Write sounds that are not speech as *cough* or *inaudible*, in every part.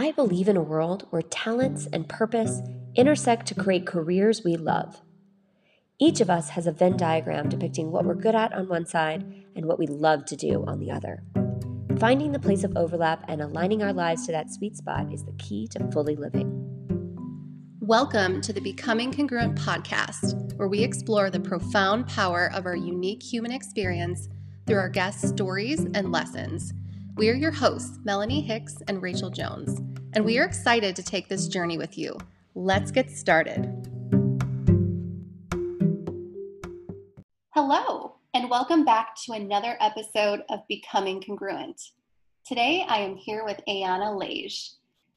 I believe in a world where talents and purpose intersect to create careers we love. Each of us has a Venn diagram depicting what we're good at on one side and what we love to do on the other. Finding the place of overlap and aligning our lives to that sweet spot is the key to fully living. Welcome to the Becoming Congruent podcast, where we explore the profound power of our unique human experience through our guests' stories and lessons we are your hosts, Melanie Hicks and Rachel Jones, and we are mm. excited to take this journey with you. Let's get started. Hello, and welcome back to another episode of Becoming Congruent. Today I am here with Ayana Lage.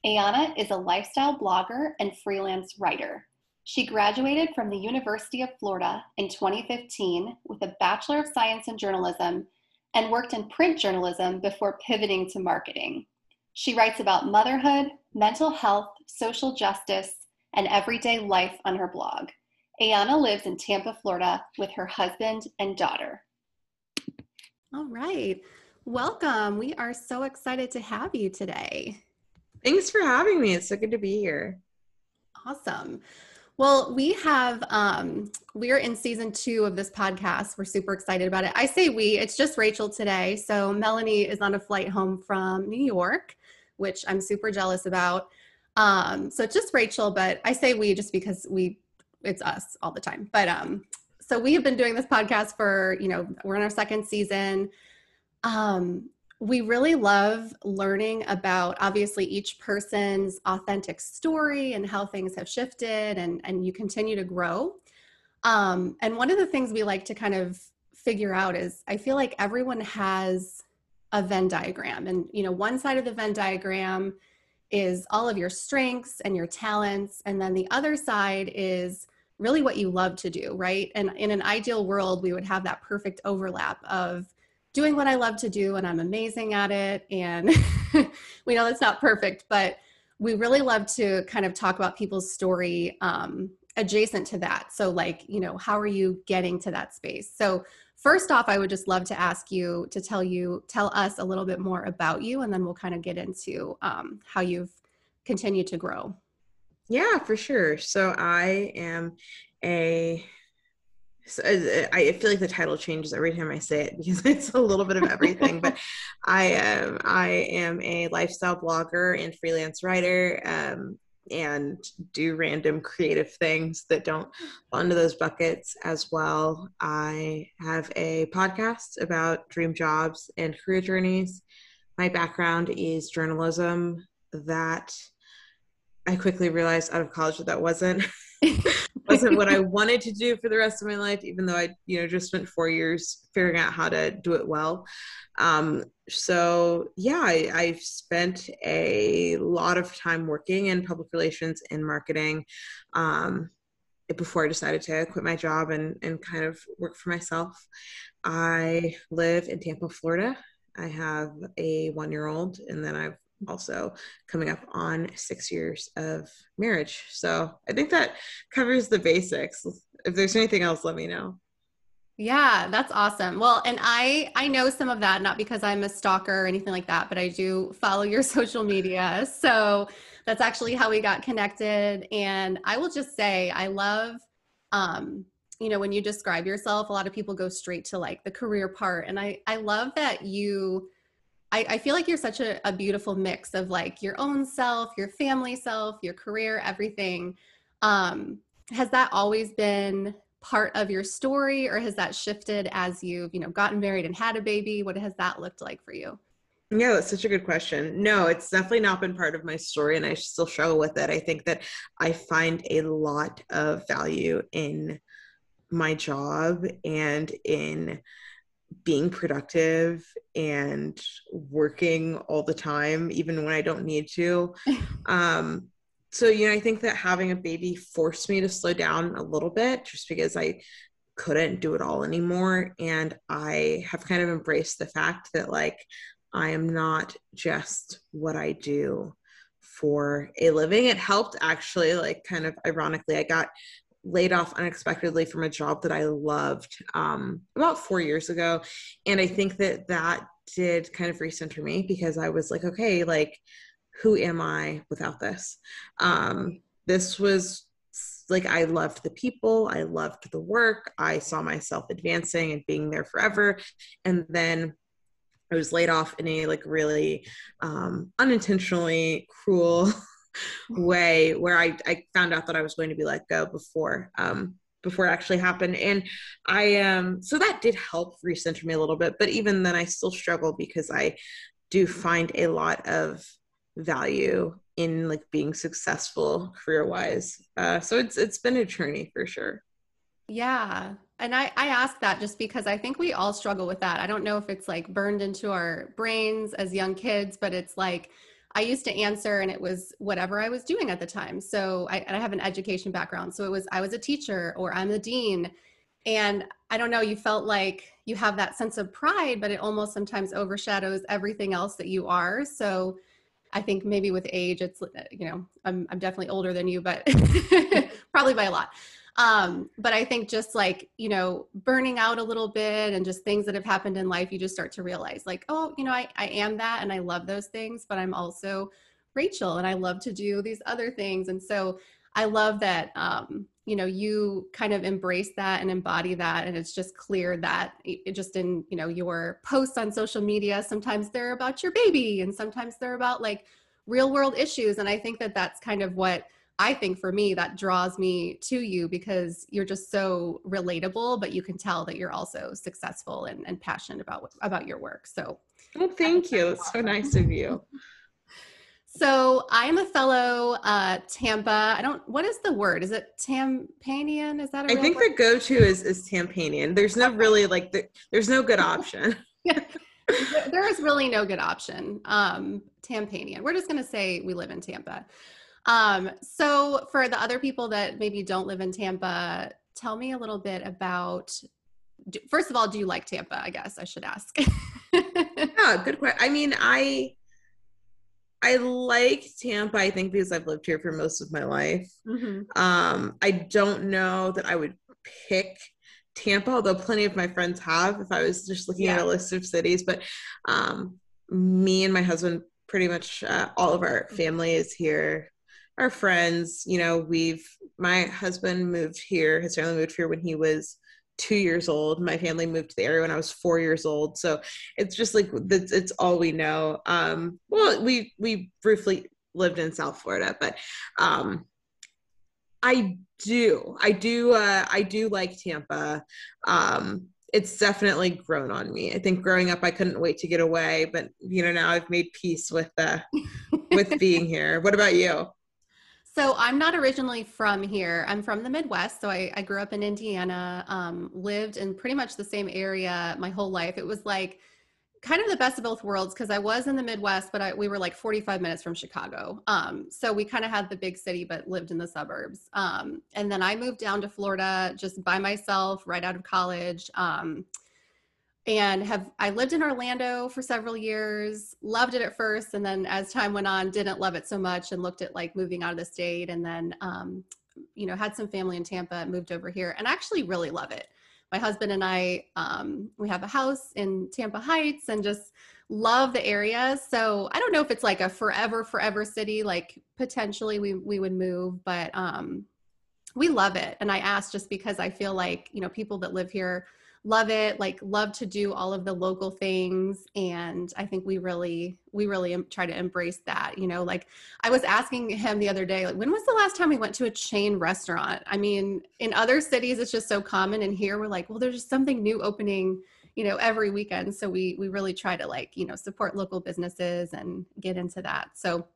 Ayana is a lifestyle blogger and freelance writer. She graduated from the University of Florida in 2015 with a Bachelor of Science in Journalism and worked in print journalism before pivoting to marketing. She writes about motherhood, mental health, social justice, and everyday life on her blog. Ayana lives in Tampa, Florida with her husband and daughter. All right. Welcome. We are so excited to have you today. Thanks for having me. It's so good to be here. Awesome. Well, we have, um, we're in season two of this podcast. We're super excited about it. I say we, it's just Rachel today. So Melanie is on a flight home from New York, which I'm super jealous about. Um, so it's just Rachel, but I say we just because we, it's us all the time. But um, so we have been doing this podcast for, you know, we're in our second season. Um, we really love learning about obviously each person's authentic story and how things have shifted and, and you continue to grow. Um, and one of the things we like to kind of figure out is I feel like everyone has a Venn diagram. And, you know, one side of the Venn diagram is all of your strengths and your talents. And then the other side is really what you love to do, right? And in an ideal world, we would have that perfect overlap of doing what I love to do and I'm amazing at it. And *laughs* we know that's not perfect, but we really love to kind of talk about people's story um, adjacent to that. So, like, you know, how are you getting to that space? So, first off, I would just love to ask you to tell you, tell us a little bit more about you, and then we'll kind of get into um, how you've continued to grow. Yeah, for sure. So, I am a so uh, I feel like the title changes every time I say it *laughs* because it's a little bit of everything. but *laughs* I am I am a lifestyle blogger and freelance writer, um, and do random creative things that don't fall into those buckets as well. I have a podcast about dream jobs and career journeys. My background is journalism. That I quickly realized out of college that that wasn't *laughs* *laughs* wasn't what I wanted to do for the rest of my life, even though I, you know, just spent four years figuring out how to do it well. Um, so yeah, I, I've spent a lot of time working in public relations and marketing. Um, before I decided to quit my job and, and kind of work for myself. I live in Tampa, Florida. I have a one year old, and then I've also coming up on six years of marriage. So I think that covers the basics. If there's anything else, let me know. Yeah, that's awesome. Well, and I I know some of that not because I'm a stalker or anything like that, but I do follow your *laughs* social media. So that's actually how we got connected and I will just say I love um you know when you describe yourself a lot of people go straight to like the career part and I I love that you I, I feel like you're such a, a beautiful mix of like your own self, your family self, your career, everything. Um, has that always been part of your story or has that shifted as you've you know gotten married and had a baby? What has that looked like for you? Yeah that's such a good question. No it's definitely not been part of my story and i still struggle with it. I think that i find a lot of value in my job and in being productive and working all the time, even when I don't need to. *laughs* um, so, you know, I think that having a baby forced me to slow down a little bit just because I couldn't do it all anymore. And I have kind of embraced the fact that, like, I am not just what I do for a living. It helped actually, like, kind of ironically, I got laid off unexpectedly from a job that I loved um, about four years ago. And I think that that did kind of recenter me because I was like, okay, like who am I without this? Um, this was like I loved the people, I loved the work, I saw myself advancing and being there forever. And then I was laid off in a like really um, unintentionally cruel way where I, I found out that I was going to be let go before um, before it actually happened. And I um so that did help recenter me a little bit, but even then I still struggle because I do find a lot of value in like being successful career wise. Uh, so it's it's been a journey for sure. Yeah. And I, I ask that just because I think we all struggle with that. I don't know if it's like burned into our brains as young kids, but it's like I used to answer and it was whatever I was doing at the time. So I, I have an education background. So it was I was a teacher or I'm the dean. And I don't know, you felt like you have that sense of pride, but it almost sometimes overshadows everything else that you are. So I think maybe with age, it's, you know, I'm, I'm definitely older than you, but *laughs* probably by a lot. Um, but I think just like, you know, burning out a little bit and just things that have happened in life, you just start to realize like, oh, you know, I, I am that and I love those things, but I'm also Rachel and I love to do these other things. And so I love that, um, you know you kind of embrace that and embody that and it's just clear that it just in you know your posts on social media sometimes they're about your baby and sometimes they're about like real world issues and i think that that's kind of what i think for me that draws me to you because you're just so relatable but you can tell that you're also successful and, and passionate about about your work so well thank you it's so nice of you *laughs* *laughs* So I am a fellow uh, Tampa. I don't. What is the word? Is it Tampanian? Is that? I think word? the go-to is is Tampanian. There's no really like the, there's no good option. *laughs* yeah. there is really no good option. Um, Tampanian. We're just gonna say we live in Tampa. Um, so for the other people that maybe don't live in Tampa, tell me a little bit about. First of all, do you like Tampa? I guess I should ask. *laughs* yeah, good question. I mean, I I like Tampa, I think, because I've lived here for most of my life. Mm-hmm. Um, I don't know that I would pick Tampa, although plenty of my friends have if I was just looking yeah. at a list of cities. But um, me and my husband, pretty much uh, all of our family is here. Our friends, you know, we've, my husband moved here, his family moved here when he was two years old. My family moved to the area when I was four years old. So it's just like it's, it's all we know. Um, well, we we briefly lived in South Florida, but um, I do, I do, uh, I do like Tampa. Um, it's definitely grown on me. I think growing up, I couldn't wait to get away, but you know now I've made peace with uh, with *laughs* being here. What about you? So I'm not originally from here. I'm from the Midwest. So I, I grew up in Indiana, um, lived in pretty much the same area my whole life. It was like kind of the best of both worlds because I was in the Midwest, but I, we were like 45 minutes from Chicago. Um, so we kind of had the big city, but lived in the suburbs. Um, and then I moved down to Florida just by myself right out of college. And have I lived in Orlando for several years, loved it at first, and then as time went on, didn't love it so much and looked at like moving out of the state, and then um, you know had some family in Tampa, moved over here, and actually really love it. My husband and I, um, we have a house in Tampa Heights, and just love the area. So I don't know if it's like a forever, forever city. Like potentially we we would move, but um, we love it. And I asked just because I feel like you know people that live here love it like love to do all of the local things and i think we really we really try to embrace that you know like i was asking him the other day like when was the last time we went to a chain restaurant? I mean in other cities it's just so common and here we're like well there's just something new opening you know every weekend. So we we really try to like you know support local businesses and get into that. So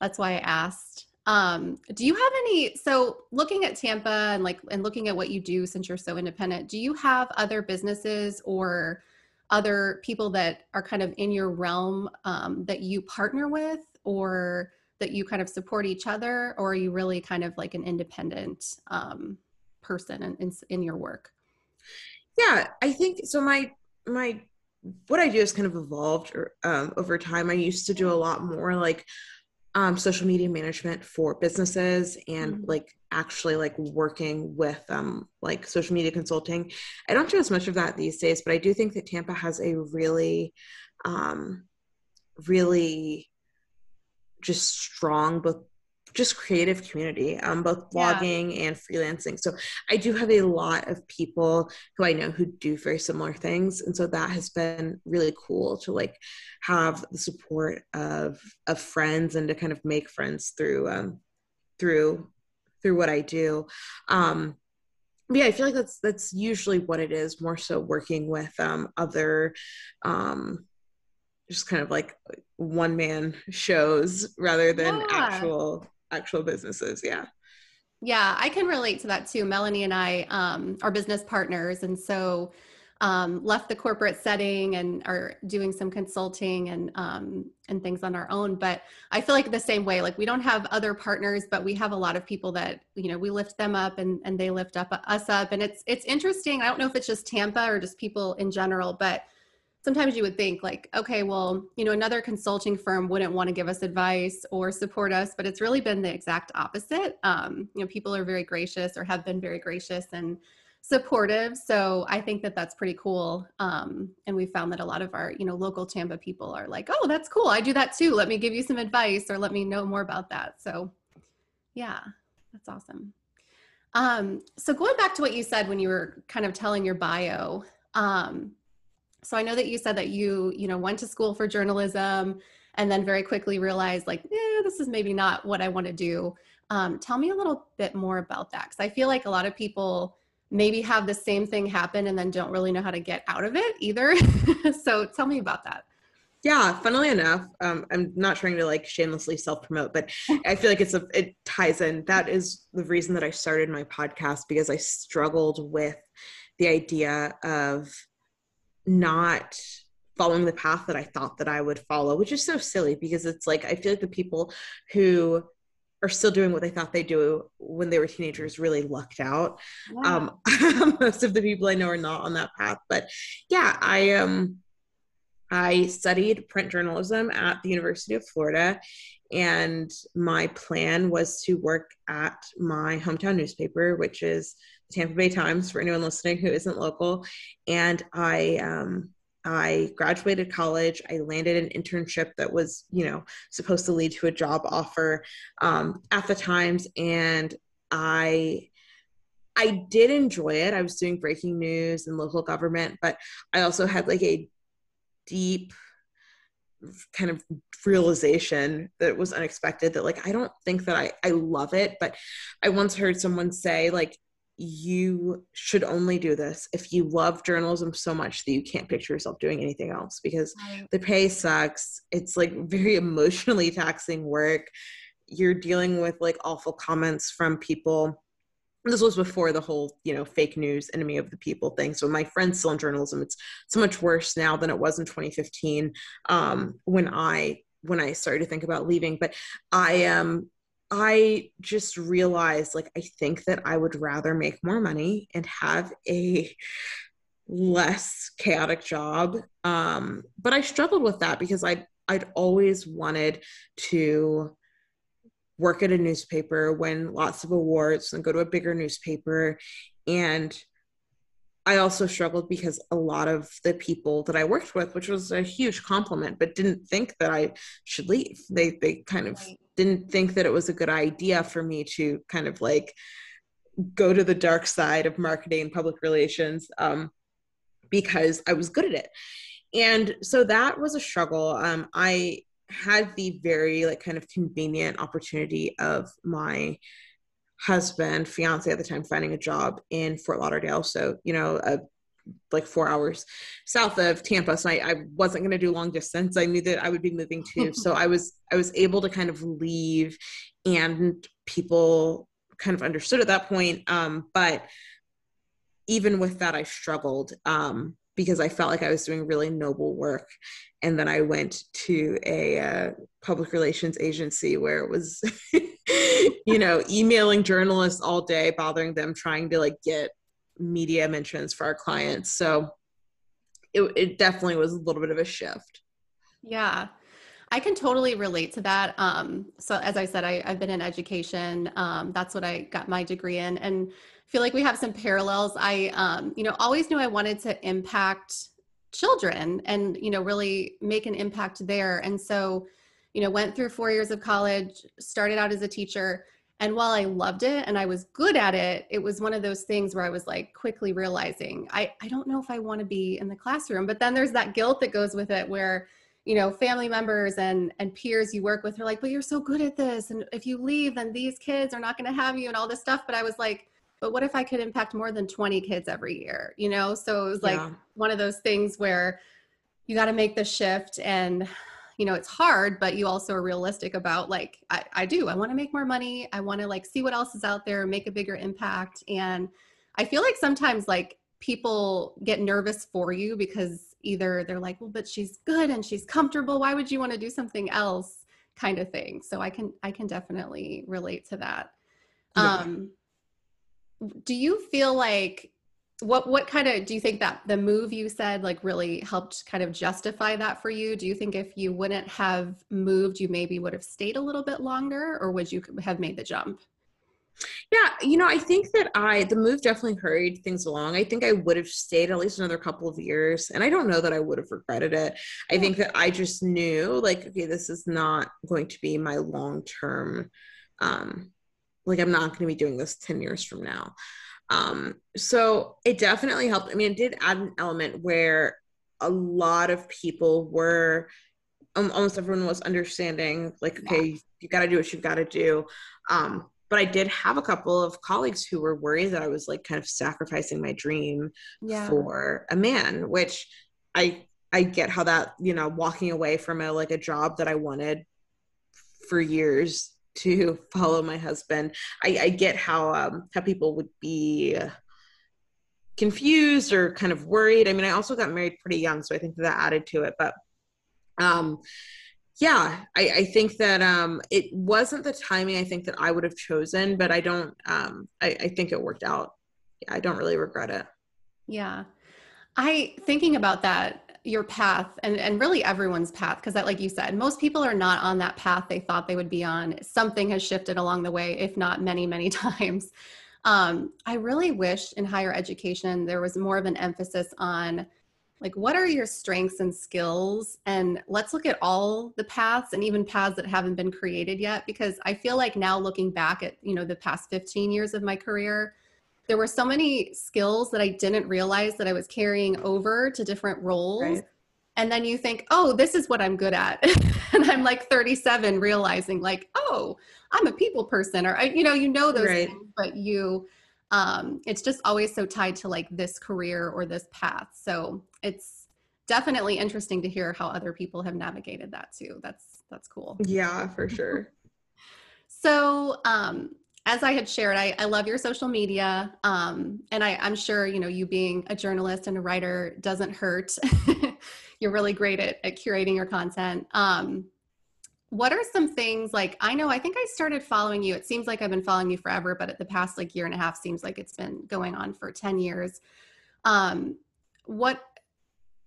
that's why i asked um, do you have any so looking at Tampa and like and looking at what you do since you're so independent, do you have other businesses or other people that are kind of in your realm um, that you partner with or that you kind of support each other? Or are you really kind of like an independent um, person in, in, in your work? Yeah i think so my my what i do has kind of evolved um, over time. I used to do a lot more like um, social media management for businesses and mm-hmm. like actually like working with um, like social media consulting. I don't do as much of that these days, but I do think that Tampa has a really, um, really just strong both just creative community, um, both blogging yeah. and freelancing. So I do have a lot of people who I know who do very similar things, and so that has been really cool to like have the support of of friends and to kind of make friends through um, through through what I do. Um, yeah, I feel like that's that's usually what it is. More so working with um, other um, just kind of like one man shows rather than yeah. actual actual businesses yeah. Yeah i can relate to that too. Melanie and i um, are business partners and so um, left the corporate setting and are doing some consulting and um, and things on our own but i feel like the same way like we don't have other partners but we have a lot of people that you know we lift them up and and they lift up us up and it's it's interesting. I don't know if it's just tampa or just people in general but sometimes you would think like okay well you know another consulting firm wouldn't want to give us advice or support us but it's really been the exact opposite. Um, you know people are very gracious or have been very gracious and supportive so i think that that's pretty cool um, and we found that a lot of our you know local tampa people are like oh that's cool i do that too let me give you some advice or let me know more about that so yeah that's awesome. Um, so going back to what you said when you were kind of telling your bio um, so I know that you said that you, you know, went to school for journalism and then very quickly realized like, this is maybe not what I want to do. Um, tell me a little bit more about that because I feel like a lot of people maybe have the same thing happen and then don't really know how to get out of it either. *laughs* so tell me about that. Yeah, funnily enough, um, I'm not trying to like shamelessly self promote, but I feel like it's a it ties in. That is the reason that I started my podcast because I struggled with the idea of not following the path that I thought that I would follow, which is so silly because it's like I feel like the people who are still doing what they thought they do when they were teenagers really lucked out. Yeah. Um, *laughs* most of the people I know are not on that path, but yeah, I um I studied print journalism at the University of Florida, and my plan was to work at my hometown newspaper, which is Tampa Bay Times for anyone listening who isn't local. And I um, I graduated college. I landed an internship that was, you know, supposed to lead to a job offer um, at the Times, and I I did enjoy it. I was doing breaking news and local government, but I also had like a deep kind of realization that was unexpected that like I don't think that I I love it, but I once heard someone say like you should only do this if you love journalism so much that you can't picture yourself doing anything else because right. the pay sucks. It's like *laughs* very emotionally taxing work. You're dealing with like awful comments from people. This was before the whole, you know, fake news, enemy of the people thing. So my friend's still in journalism. It's so much worse now than it was in 2015 um, when I when I started to think about leaving. But I am I just realized like I think that I would rather make more money and have a less chaotic job. Um, but I struggled with that because I I'd always wanted to work at a newspaper, win lots of awards, and go to a bigger newspaper. And I also struggled because a lot of the people that I worked with, which was a huge compliment, but didn't think that I should leave. They they kind of right. Didn't think that it was a good idea for me to kind of like go to the dark side of marketing and public relations um, because I was good at it. And so that was a struggle. Um, I had the very like kind of convenient opportunity of my husband, fiance at the time, finding a job in Fort Lauderdale. So, you know, uh, like four hours south of Tampa. So I, I wasn't going to do long distance. I knew that I would be moving too. *laughs* so I was, I was able to kind of leave and people kind of understood at that point. Um, but even with that, I struggled um, because I felt like I was doing really noble work. And then I went to a uh, public relations agency where it was *laughs* you know, emailing journalists all day, bothering them, trying to like get media mentions for our clients. So it, it definitely was a little bit of a shift. Yeah. I can totally relate to that. Um, so as I said, I, have been in education. Um, that's what I got my degree in, and feel like we have some parallels. I, um, you know, always knew I wanted to impact children and you know really make an impact there. And so you know, went through four years of college, started out as a teacher. And while I loved it and I was good at it, it was one of those things where I was like quickly realizing I, I don't know if I want to be in the classroom. But then there's that guilt that goes with it where, you know, family members and and peers you work with are like, but you're so good at this. And if you leave, then these kids are not going to have you and all this stuff. But I was like, but what if I could impact more than 20 kids every year? You know? So it was like yeah. one of those things where you got to make the shift and you know it's hard but you also are realistic about like i, I do i want to make more money i want to like see what else is out there make a bigger impact and i feel like sometimes like people get nervous for you because either they're like well but she's good and she's comfortable why would you want to do something else kind of thing so i can i can definitely relate to that yeah. um do you feel like what what kind of do you think that the move you said like really helped kind of justify that for you? Do you think if you wouldn't have moved you maybe would have stayed a little bit longer or would you have made the jump? Yeah you know i think that i the move definitely hurried things along. I think i would have stayed at least another couple of years and i don't know that i would have regretted it. I think that i just knew like okay this is not going to be my long term um like i'm not going to be doing this 10 years from now um, so it definitely helped. I mean, it did add an element where a lot of people were um, almost everyone was understanding like okay yeah. you got to do what you've got to do um, but i did have a couple of colleagues who were worried that i was like kind of sacrificing my dream yeah. for a man which i i get how that you know walking away from a like a job that i wanted for years to follow my husband. I, I get how um, how people would be confused or kind of worried. I mean, I also got married pretty young, so I think that added to it. But um, yeah, I, I think that um, it wasn't the timing I think that I would have chosen, but I don't. Um, I, I think it worked out. I don't really regret it. Yeah, I thinking about that your path and, and really everyone's path because that like you said most people are not on that path they thought they would be on. Something has shifted along the way if not many many *laughs* times. Um, i really wish in higher education there was more of an emphasis on like what are your strengths and skills? And let's look at all the paths and even paths that haven't been created yet because i feel like now looking back at you know the past 15 years of my career there were so many skills that I didn't realize that I was carrying over to different roles. Right. And then you think, oh, this is what I'm good at. *laughs* and I'm like 37 realizing like, oh, I'm a people person or I, you know, you know those right. things, but you um it's just always so tied to like this career or this path. So it's definitely interesting to hear how other people have navigated that too. That's that's cool. Yeah, for sure. *laughs* so um as I had shared, I, I love your social media. Um, and I, I'm sure, you know, you being a journalist and a writer doesn't hurt. *laughs* You're really great at, at curating your content. Um, what are some things like I know I think I started following you. It seems like I've been following you forever, but at the past like year and a half seems like it's been going on for 10 years. Um, what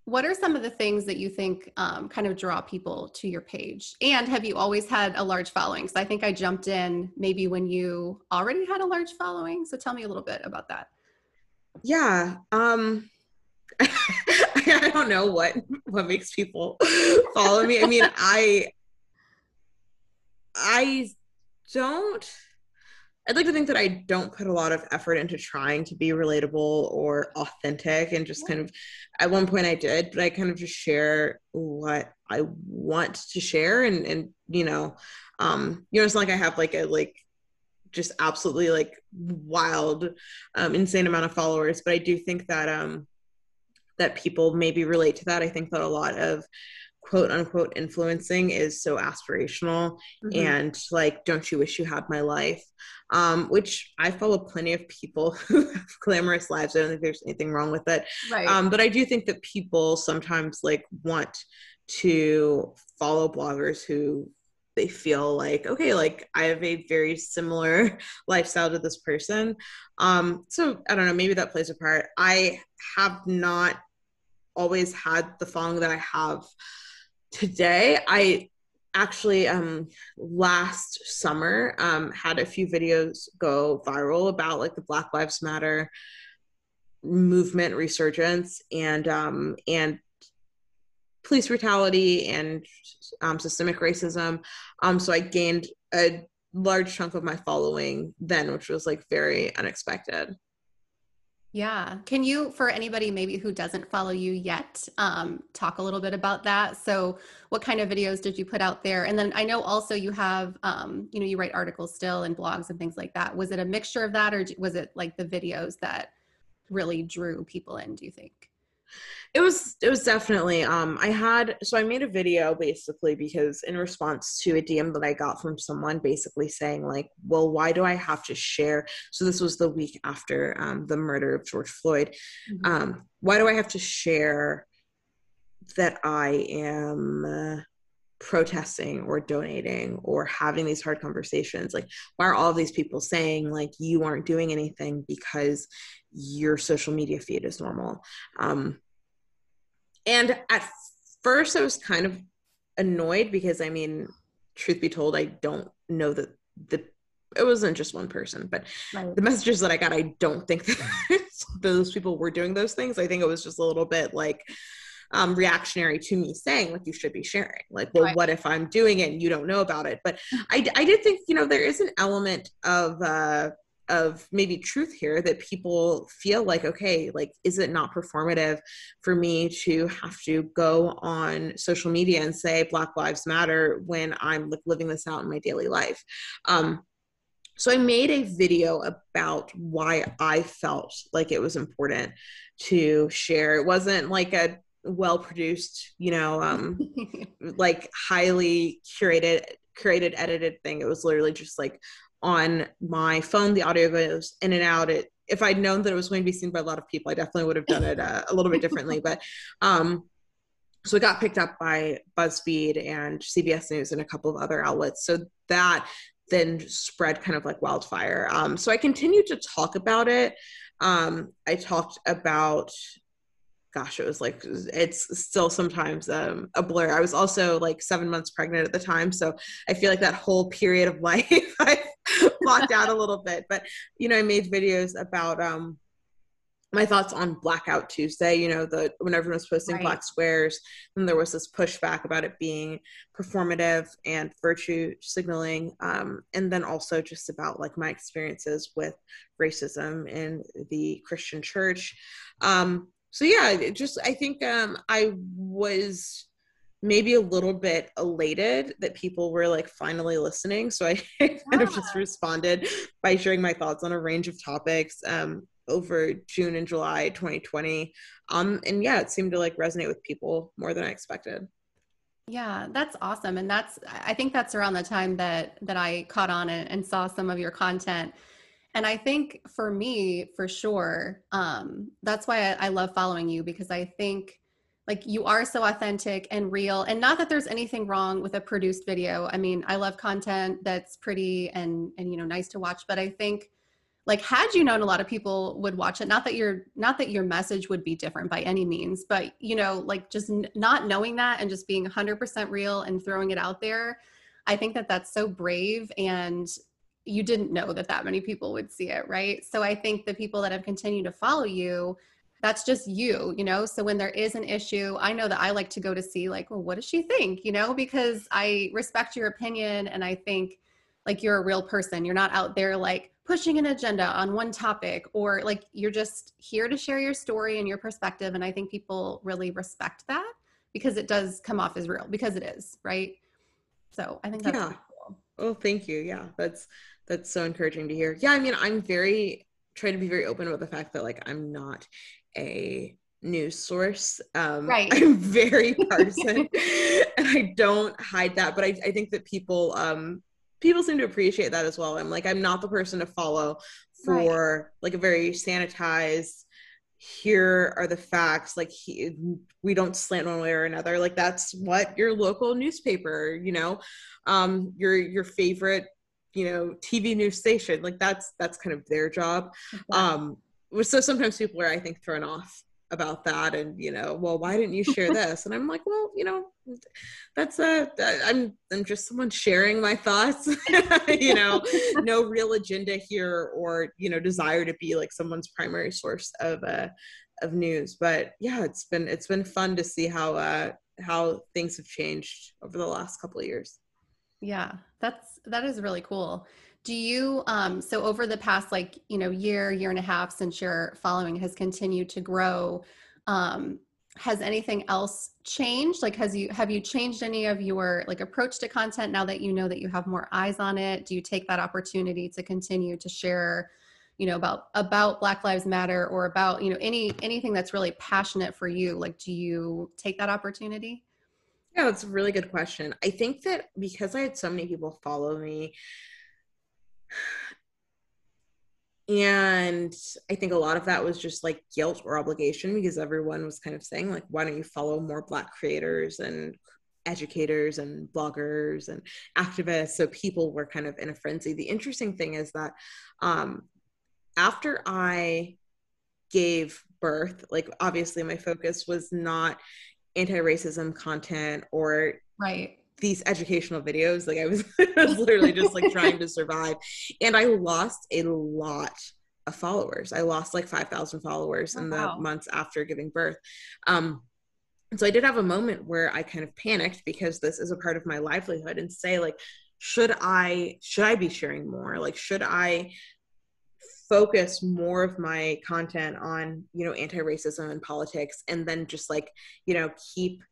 what are some of the things that you think um, kind of draw people to your page? And have you always had a large following? So i think i jumped in maybe when you already had a large following. So tell me a little bit about that. Yeah um *laughs* i don't know what what makes people follow me. I mean i i don't I'd like to think that I don't put a lot of effort into trying to be relatable or authentic and just kind of at one point I did, but I kind of just share what I want to share and and you know, um, you know, it's not like I have like a like just absolutely like wild, um, insane amount of followers, but I do think that um that people maybe relate to that. I think that a lot of quote unquote influencing is so aspirational mm-hmm. and like don't you wish you had my life? Um, which i follow plenty of people *laughs* who have glamorous lives. I don't think there's anything wrong with it. Right. um, but i do think that people sometimes like want to follow bloggers who they feel like okay like i have a very similar *laughs* lifestyle to this person. Um so i don't know maybe that plays a part. I have not always had the following that i have today i actually um last summer um had a few videos go viral about like the black lives matter movement resurgence and um and police brutality and um, systemic racism. Um, so I gained a large chunk of my following then, which was like very unexpected. Yeah. Can you, for anybody maybe who doesn't follow you yet, um, talk a little bit about that? So, what kind of videos did you put out there? And then I know also you have, um, you know, you write articles still and blogs and things like that. Was it a mixture of that, or was it like the videos that really drew people in? Do you think? It was it was definitely um i had so i made a video basically because in response to a dm that i got from someone basically saying like well why do i have to share? So this was the week after um, the murder of george floyd. Mm-hmm. um why do i have to share that i am uh, protesting or donating or having these hard conversations? Like why are all of these people saying like you aren't doing anything because your social media feed is normal. Um and at first i was kind of annoyed because i mean truth be told i don't know that the it wasn't just one person but right. the messages that i got i don't think that *laughs* those people were doing those things. I think it was just a little bit like um, reactionary to me saying like you should be sharing. Like well right. what if i'm doing it and you don't know about it? But i i did think you know there is an element of uh of maybe truth here that people feel like okay like is it not performative for me to have to go on social media and say black lives matter when i'm like living this out in my daily life? Um so i made a video about why i felt like it was important to share. It wasn't like a well produced you know um *laughs* like highly curated curated edited thing. It was literally just like on my phone the audio goes in and out. It if i'd known that it was going to be seen by a lot of people i definitely would have done it uh, a little bit differently. *laughs* But um so it got picked up by buzzfeed and cbs news and a couple of other outlets. So that then spread kind of like wildfire. Um so i continued to talk about it. Um i talked about gosh, it was like it's still sometimes um, a blur. I was also like seven months pregnant at the time, so I feel like that whole period of *laughs* life I blocked out a little bit. But you know, I made videos about um, my thoughts on Blackout Tuesday. You know, the when everyone was posting right. black squares, and there was this pushback about it being performative and virtue signaling, um, and then also just about like my experiences with racism in the Christian church. Um, so yeah just i think um i was maybe a little bit elated that people were like finally listening. So i *laughs* kind yeah. of just responded by sharing my thoughts on a range of topics um over june and july 2020 um and yeah it seemed to like resonate with people more than i expected. Yeah that's awesome. And that's i think that's around the time that that i caught on and, and saw some of your content. And I think for me, for sure, um, that's why I, I love following you because I think like you are so authentic and real and not that there's anything wrong with a produced video i mean i love content that's pretty and and you know nice to watch but i think like had you known a lot of people would watch it not that your not that your message would be different by any means but you know like just n- not knowing that and just being 100% real and throwing it out there i think that that's so brave and you didn't know that that many people would see it, right? So I think the people that have continued to follow you, that's just you, you know? So when there is an issue, I know that I like to go to see, like, well, what does she think, you know? Because I respect your opinion and I think like you're a real person. You're not out there like pushing an agenda on one topic or like you're just here to share your story and your perspective. And I think people really respect that because it does come off as real because it is, right? So I think that's yeah. Cool. Oh, thank you. Yeah, that's that's so encouraging to hear. Yeah, I mean, I'm very trying to be very open about the fact that like I'm not a news source. Um, right. I'm very *laughs* partisan, and I don't hide that. But I, I think that people um, people seem to appreciate that as well. I'm like I'm not the person to follow for right. like a very sanitized. Here are the facts. Like he, we don't slant one way or another. Like that's what your local newspaper, you know, um, your your favorite you know tv news station like that's that's kind of their job um so sometimes people are i think thrown off about that and you know well why didn't you share *laughs* this and i'm like well you know that's a i'm i'm just someone sharing my thoughts *laughs* you know no real agenda here or you know desire to be like someone's primary source of uh of news but yeah it's been it's been fun to see how uh how things have changed over the last couple of years. Yeah, that's that is really cool. Do you um so over the past like, you know, year, year and a half since your following has continued to grow, um has anything else changed? Like has you have you changed any of your like approach to content now that you know that you have more eyes on it? Do you take that opportunity to continue to share you know about about black lives matter or about you know any anything that's really passionate for you like do you take that opportunity yeah that's a really good question i think that because i had so many people follow me and i think a lot of that was just like guilt or obligation because everyone was kind of saying like why don't you follow more black creators and educators and bloggers and activists? So people were kind of in a frenzy. The interesting thing is that um, after I gave birth, like obviously my focus was not anti-racism content or right these educational videos. Like I was, *laughs* I was literally just like trying to survive. And I lost a lot of followers. I lost like 5,000 followers oh, in the wow. months after giving birth. Um, and so I did have a moment where I kind of panicked because this is a part of my livelihood and say like, should I, should I be sharing more? Like, should I focus more of my content on you know anti-racism and politics and then just like you know keep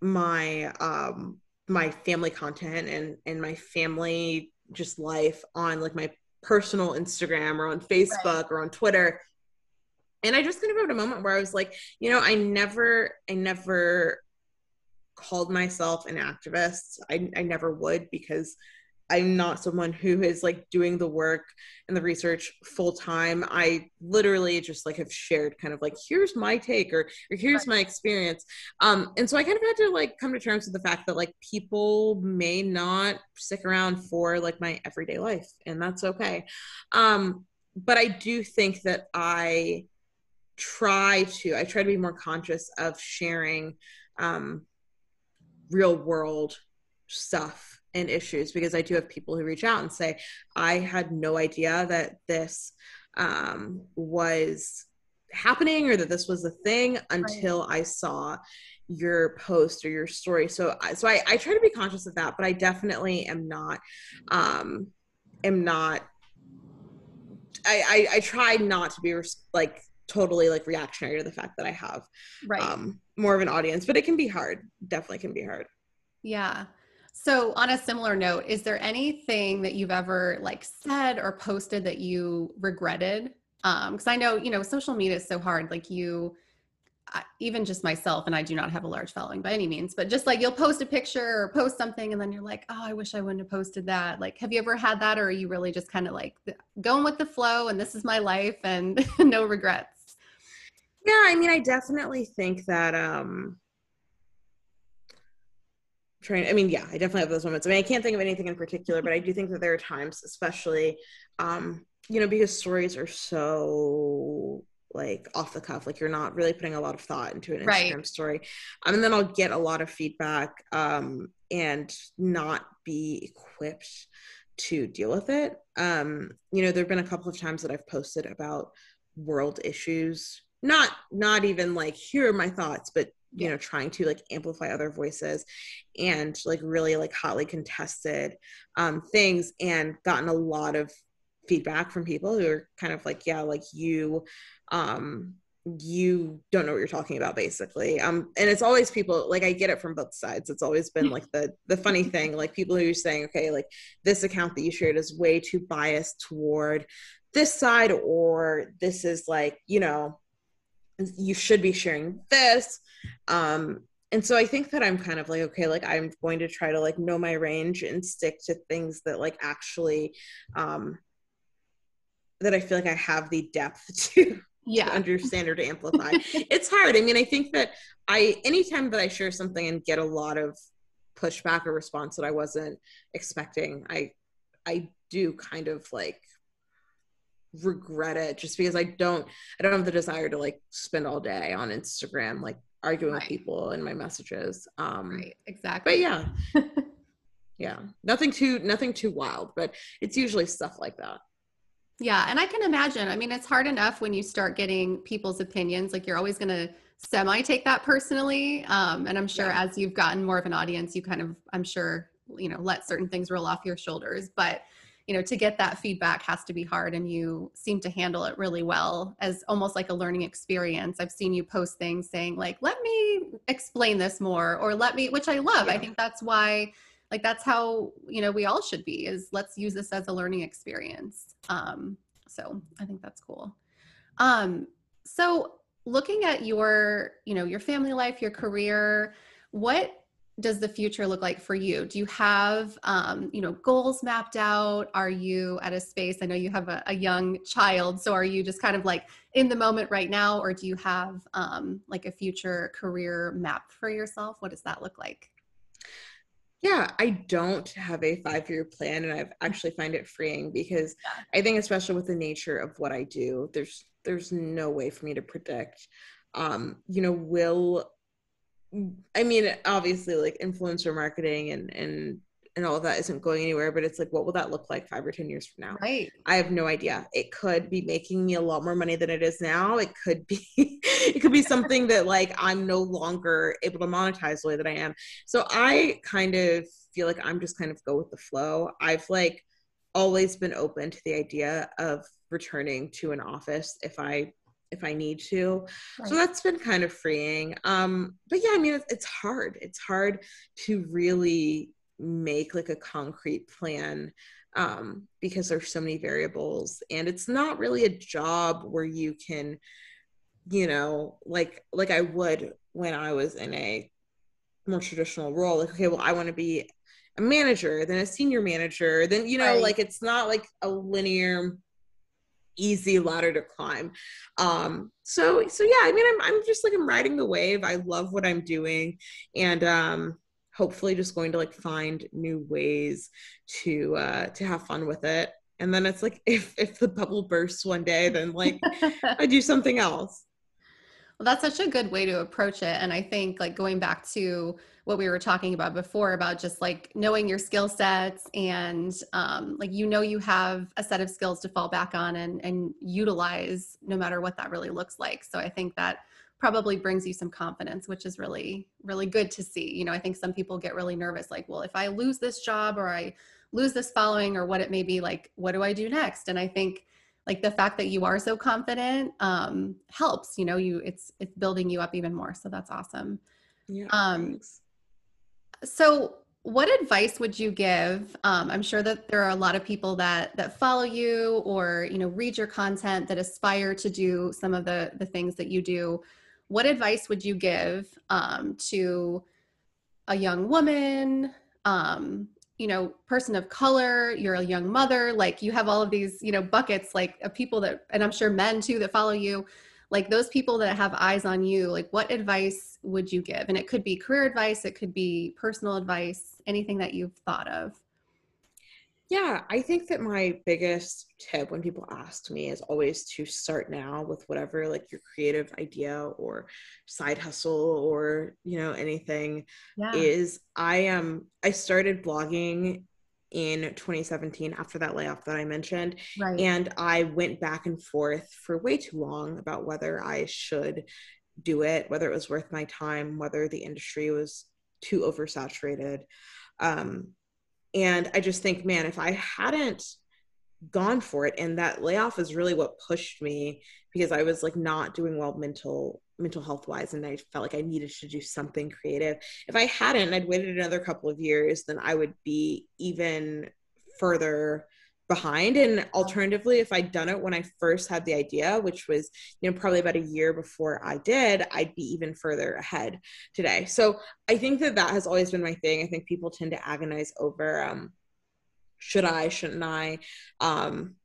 my um my family content and and my family just life on like my personal instagram or on facebook right. or on twitter and i just kind of had a moment where i was like you know i never i never called myself an activist i, I never would because I'm not someone who is like doing the work and the research full time. I literally just like have shared kind of like here's my take or, or here's my experience. Um, and so I kind of had to like come to terms with the fact that like people may not stick around for like my everyday life, and that's okay. Um, but I do think that I try to I try to be more conscious of sharing um, real world stuff and issues because I do have people who reach out and say, I had no idea that this um, was happening or that this was a thing until right. I saw your post or your story. So, so I, I try to be conscious of that, but I definitely am not, um, am not, I, I, I try not to be like totally like reactionary to the fact that I have right. um, more of an audience, but it can be hard. Definitely can be hard. Yeah. So, on a similar note, is there anything that you've ever like said or posted that you regretted? Um, because I know you know social media is so hard. Like you, I, even just myself, and I do not have a large following by any means, but just like you'll post a picture or post something, and then you're like, oh, I wish I wouldn't have posted that. Like, have you ever had that, or are you really just kind of like going with the flow, and this is my life, and *laughs* no regrets? Yeah, I mean, I definitely think that. um trying i mean yeah i definitely have those moments. I mean i can't think of anything in particular but i do think that there are times especially um you know because stories are so like off the cuff like you're not really putting a lot of thought into an instagram right. story. Um, and then i'll get a lot of feedback um and not be equipped to deal with it. Um you know there have been a couple of times that i've posted about world issues. Not not even like here are my thoughts but you know trying to like amplify other voices and like really like hotly contested um things and gotten a lot of feedback from people who are kind of like yeah like you um you don't know what you're talking about basically. Um and it's always people like i get it from both sides. It's always been like the the funny thing like people who are saying okay like this account that you shared is way too biased toward this side or this is like you know you should be sharing this. Um and so i think that i'm kind of like okay like i'm going to try to like know my range and stick to things that like actually um that i feel like i have the depth *laughs* to yeah. to understand or to amplify. It's hard. I mean i think that i anytime that i share something and get a lot of pushback or response that i wasn't expecting i i do kind of like regret it just because I don't I don't have the desire to like spend all day on Instagram like arguing right. with people in my messages. Um right, exactly. But yeah. *laughs* yeah. Nothing too nothing too wild, but it's usually stuff like that. Yeah, and I can imagine. I mean, it's hard enough when you start getting people's opinions like you're always going to semi take that personally. Um, and I'm sure yeah. as you've gotten more of an audience, you kind of, I'm sure, you know, let certain things roll off your shoulders. But, you know, to get that feedback has to be hard. And you seem to handle it really well as almost like a learning experience. I've seen you post things saying, like, let me explain this more, or let me, which I love. Yeah. I think that's why like that's how you know we all should be is let's use this as a learning experience um so i think that's cool um so looking at your you know your family life your career what does the future look like for you? Do you have um, you know goals mapped out? Are you at a space i know you have a, a, young child so are you just kind of like in the moment right now or do you have um, like a future career map for yourself? What does that look like? Yeah, I don't have a five year plan, and I've actually find it freeing because I think, especially with the nature of what I do, there's there's no way for me to predict. Um, you know, will I mean, obviously, like influencer marketing and and and all of that isn't going anywhere but it's like what will that look like five or ten years from now? Right. I have no idea. It could be making me a lot more money than it is now. It could be *laughs* it could be something that like i'm no longer able to monetize the way that i am. So i kind of feel like i'm just kind of go with the flow. I've like always been open to the idea of returning to an office if i if I need to. Right. So that's been kind of freeing. Um, but yeah, I mean, it's, it's hard. It's hard to really make like a concrete plan um, because there's so many variables and it's not really a job where you can you know like like i would when i was in a more traditional role like okay well i want to be a manager then a senior manager then you know right. like it's not like a linear easy ladder to climb. Um so so yeah i mean i'm i'm just like i'm riding the wave. I love what i'm doing. And um hopefully just going to like find new ways to uh to have fun with it. And then it's like *laughs* if if the bubble bursts one day then like *laughs* i do something else well that's such a good way to approach it and i think like going back to what we were talking about before about just like knowing your skill sets and um, like you know you have a set of skills to fall back on and and utilize no matter what that really looks like. So i think that probably brings you some confidence which is really really good to see. You know i think some people get really nervous like well if i lose this job or i lose this following or what it may be like what do i do next? And i think like the fact that you are so confident um, helps you know you it's it's building you up even more so that's awesome. Yeah um so what advice would you give um, i'm sure that there are a lot of people that that follow you or you know read your content that aspire to do some of the the things that you do. What advice would you give um, to a young woman um, you know person of color you're a young mother like you have all of these you know buckets like of people that and i'm sure men too that follow you like those people that have eyes on you like what advice would you give? And it could be career advice it could be personal advice anything that you've thought of yeah, I think that my biggest tip when people ask me is always to start now with whatever like your creative idea or side hustle or you know anything yeah. is I am um, I started blogging in 2017 after that layoff that I mentioned right. and I went back and forth for way too long about whether I should do it, whether it was worth my time, whether the industry was too oversaturated. Um, and I just think, man, if I hadn't gone for it, and that layoff is really what pushed me because I was like not doing well mental mental health wise and I felt like I needed to do something creative. If I hadn't, I'd waited another couple of years, then I would be even further behind. And alternatively if i'd done it when i first had the idea which was you know probably about a year before i did i'd be even further ahead today. So i think that that has always been my thing. I think people tend to agonize over um should i shouldn't i? Um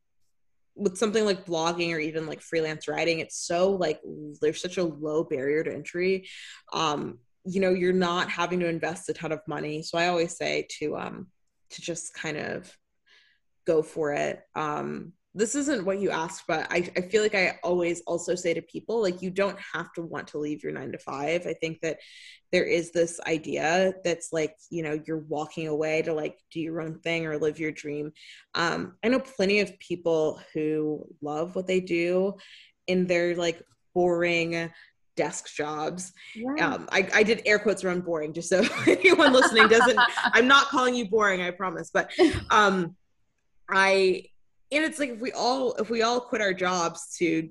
with something like blogging or even like freelance writing it's so like there's such a low barrier to entry. Um you know you're not having to invest a ton of money. So i always say to um to just kind of go for it. Um, this isn't what you asked, but I, I feel like I always also say to people, like, you don't have to want to leave your nine to five. I think that there is this idea that's like, you know, you're walking away to like do your own thing or live your dream. Um, I know plenty of people who love what they do in their like boring desk jobs. Yeah. Um, I, I did air quotes around boring, just so *laughs* anyone listening doesn't. I'm not calling you boring, I promise. But um, I and it's like if we all if we all quit our jobs to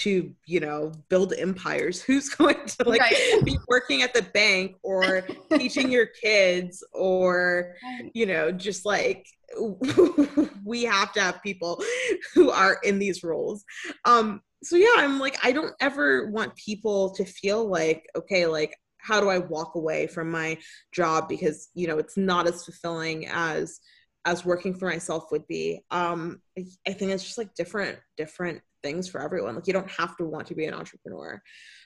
to you know build empires *laughs* who's going to like right. be working at the bank or teaching your kids or *laughs* you know just like *laughs* we have to have people who are in these roles um so yeah i'm like i don't ever want people to feel like okay like how do i walk away from my job because you know it's not as fulfilling as as working for myself would be um I, I think it's just like different different things for everyone. Like you don't have to want to be an entrepreneur.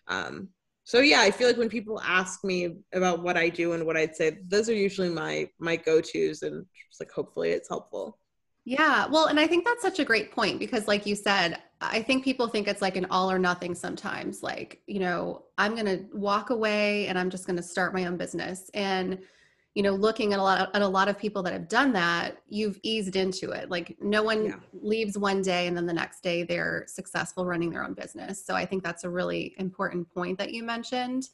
Um so yeah i feel like when people ask me about what i do and what i'd say those are usually my my go-to's and just like hopefully it's helpful. Yeah well and i think that's such a great point because like you said i think people think it's like an all or nothing sometimes. Like you know i'm going to walk away and i'm just going to start my own business. And you know looking at a lot of, at a lot of people that have done that you've eased into it. Like no one yeah. leaves one day and then the next day they're successful running their own business. So i think that's a really important point that you mentioned.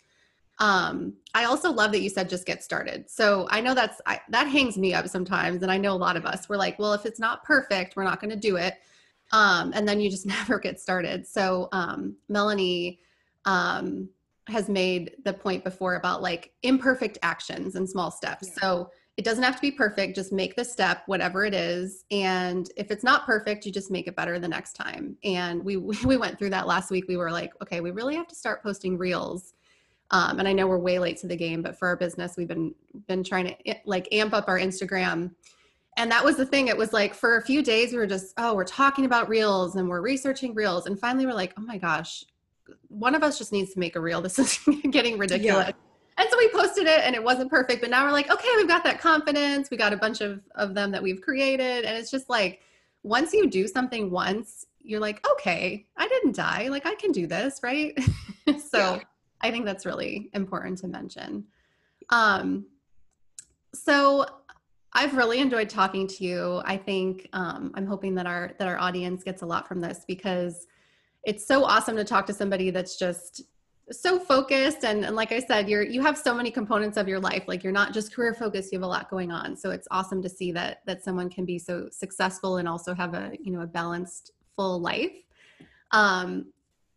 Um, i also love that you said just get started. So i know that's I, that hangs me up sometimes and i know a lot of us we're like well if it's not perfect we're not going to do it. Um, and then you just *laughs* never get started. So um, melanie um, has made the point before about like imperfect actions and small steps. Yeah. So it doesn't have to be perfect, just make the step, whatever it is. And if it's not perfect, you just make it better the next time. And we *laughs* we went through that last week. We were like, okay, we really have to start posting reels. Um, and I know we're way late to the game, but for our business, we've been been trying to like amp up our Instagram. And that was the thing. It was like for a few days we were just, oh, we're talking about reels and we're researching reels. And finally we're like, oh my gosh, one of us just needs to make a reel. *laughs* This is getting ridiculous. Yeah. And so we posted it and it wasn't perfect, but now we're like, okay, we've got that confidence. We got a bunch of, of them that we've created. And it's just like, once you do something once, you're like, okay, I didn't die. Like I can do this, right? *laughs* so yeah. I think that's really important to mention. Um, so I've really enjoyed talking to you. I think um, I'm hoping that our that our audience gets a lot from this because it's so awesome to talk to somebody that's just so focused. And, and like i said you're you have so many components of your life. Like you're not just career focused you have a lot going on. So it's awesome to see that that someone can be so successful and also have a you know a balanced full life. Um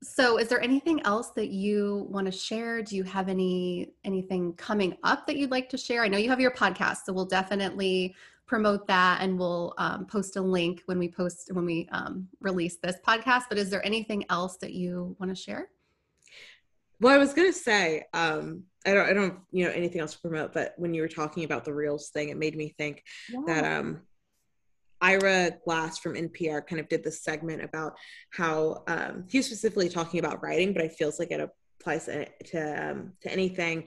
so is there anything else that you want to share? Do you have any anything coming up that you'd like to share? I know you have your podcast so we'll definitely promote that and we'll um, post a link when we post when we um, release this podcast. But is there anything else that you want to share? Well i was going to say um, i don't i don't you know anything else to promote but when you were talking about the reels thing it made me think yeah. that um ira glass from npr kind of did this segment about how um, he was specifically talking about writing but it feels like it applies to, to, um, to anything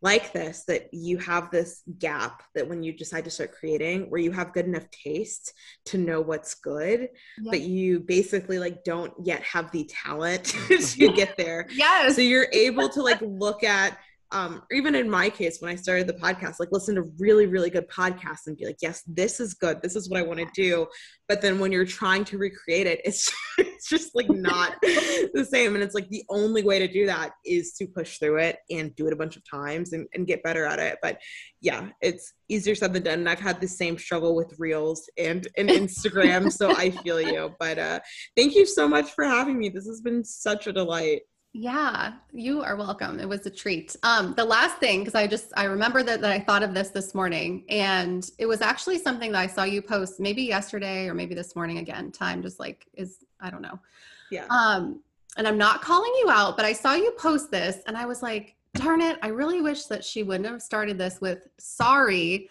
like this that you have this gap that when you decide to start creating where you have good enough taste to know what's good yeah. but you basically like don't yet have the talent *laughs* to *laughs* get there yes so you're able to like look at um, or even in my case, when I started the podcast, like listen to really, really good podcasts and be like, yes, this is good. This is what I want to do. But then when you're trying to recreate it, it's *laughs* it's just like not *laughs* the same. And it's like the only way to do that is to push through it and do it a bunch of times and, and get better at it. But yeah, it's easier said than done. And I've had the same struggle with reels and, and Instagram. so I feel *laughs* you. But uh, thank you so much for having me. This has been such a delight. Yeah, you are welcome. It was a treat. Um, the last thing, because I just I remember that, that I thought of this this morning, and it was actually something that I saw you post maybe yesterday or maybe this morning again. Time just like is I don't know. Yeah. Um, and I'm not calling you out, but I saw you post this, and I was like, darn it, I really wish that she wouldn't have started this with sorry.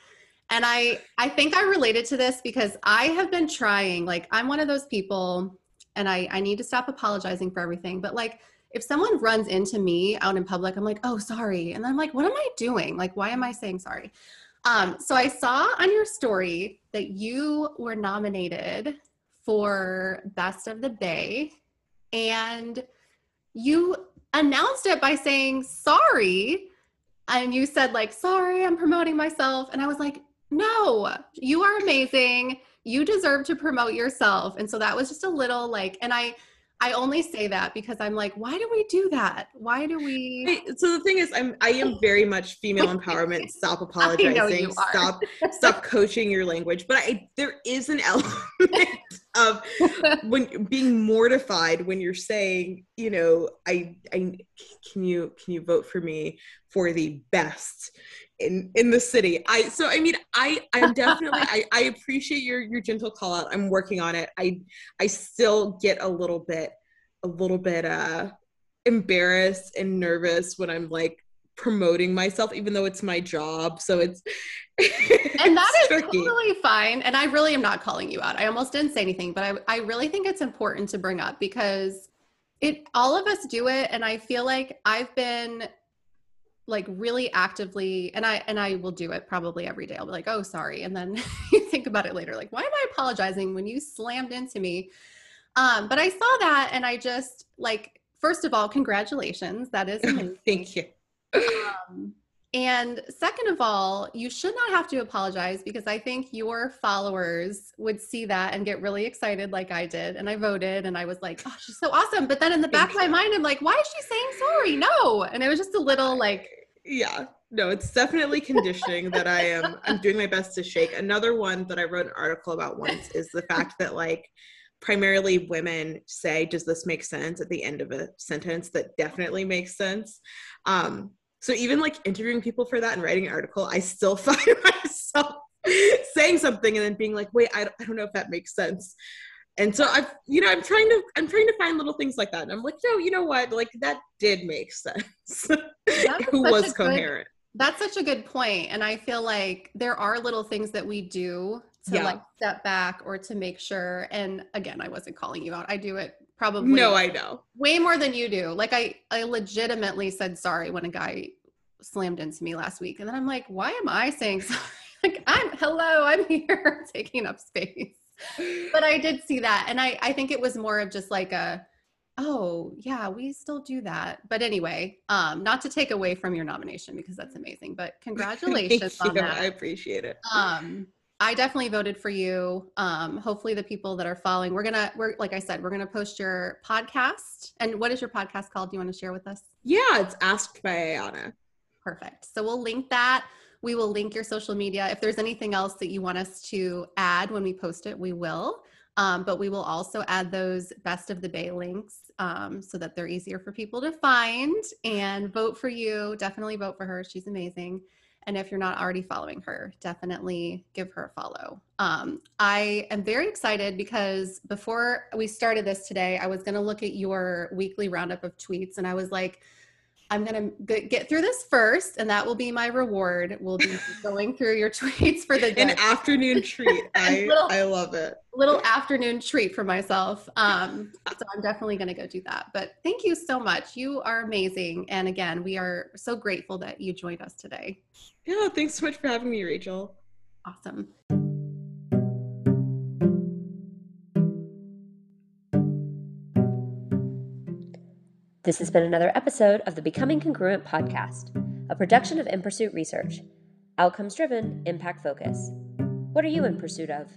And I I think I related to this because I have been trying. Like I'm one of those people, and I I need to stop apologizing for everything, but like if someone runs into me out in public, I'm like, oh, sorry. And I'm like, what am I doing? Like, why am I saying sorry? Um, so I saw on your story that you were nominated for Best of the Bay and you announced it by saying sorry. And you said, like, sorry, I'm promoting myself. And I was like, no, you are amazing. You deserve to promote yourself. And so that was just a little like, and I, I only say that because I'm like, why do we do that? Why do we? so the thing is, I'm I am very much female *laughs* empowerment. Stop apologizing. Stop stop coaching your language. But I there is an *laughs* element of *laughs* when being mortified when you're saying, you know, I I can you can you vote for me for the best in in the city? I so i mean i i'm definitely i i appreciate your your gentle call out. I'm working on it. I i still get a little bit a little bit uh embarrassed and nervous when i'm like promoting myself even though it's my job. So it's *laughs* and that is tricky. totally fine. And i really am not calling you out. I almost didn't say anything but i i really think it's important to bring up because it all of us do it. And i feel like i've been like really actively and i and i will do it probably every day. I'll be like oh sorry. And then *laughs* you think about it later like why am i apologizing when you slammed into me? Um but i saw that and i just like first of all congratulations. That is *laughs* amazing. thank you um, and second of all, you should not have to apologize because I think your followers would see that and get really excited like I did. And I voted and I was like, oh, she's so awesome. But then in the back of my mind, I'm like, why is she saying sorry? No. And it was just a little like, yeah no it's definitely conditioning that i am i'm doing my best to shake another one that i wrote an article about once is the fact that like primarily women say does this make sense at the end of a sentence that definitely makes sense um so even like interviewing people for that and writing an article i still *laughs* find myself saying something and then being like wait I, I don't know if that makes sense and so I've, you know, I'm trying to, I'm trying to find little things like that. And I'm like, no, you know what? Like that did make sense. *laughs* Who was coherent? Good, that's such a good point. And I feel like there are little things that we do to yeah. like step back or to make sure. And again, I wasn't calling you out. I do it probably. No, I know. Way more than you do. Like I, I legitimately said sorry when a guy slammed into me last week. And then I'm like, why am I saying *laughs* sorry? like I'm, hello, I'm *laughs* here taking up space but I did see that. And I, I think it was more of just like a, oh yeah, we still do that. But anyway, um, not to take away from your nomination because that's amazing, but *laughs* congratulations on that. I appreciate it. Um, I definitely voted for you. Um, hopefully the people that are following, we're gonna, we're like I said, we're gonna post your podcast. And what is your podcast called? Do you want to share with us? Yeah, it's Asked by Ayana. Perfect. So we'll link that we will link your social media. If there's anything else that you want us to add when we post it, we will. Um, but we will also add those best of the bay links um, so that they're easier for people to find and vote for you. Definitely vote for her. She's amazing. And if you're not already following her, definitely give her a follow. Um, I am very excited because before we started this today, I was going to look at your weekly roundup of tweets and I was like, I'm going to get through this first, and that will be my reward. We'll be *laughs* going through your tweets for the day. An afternoon treat. *laughs* I, little, I love it. Little afternoon treat for myself. Um, so I'm definitely going to go do that. But thank you so much. You are amazing. And again, we are so grateful that you joined us today. Yeah, thanks so much for having me, Rachel. Awesome. This has been another episode of the Becoming Congruent podcast, a production of In Pursuit Research. Outcomes driven, impact focus. What are you in pursuit of?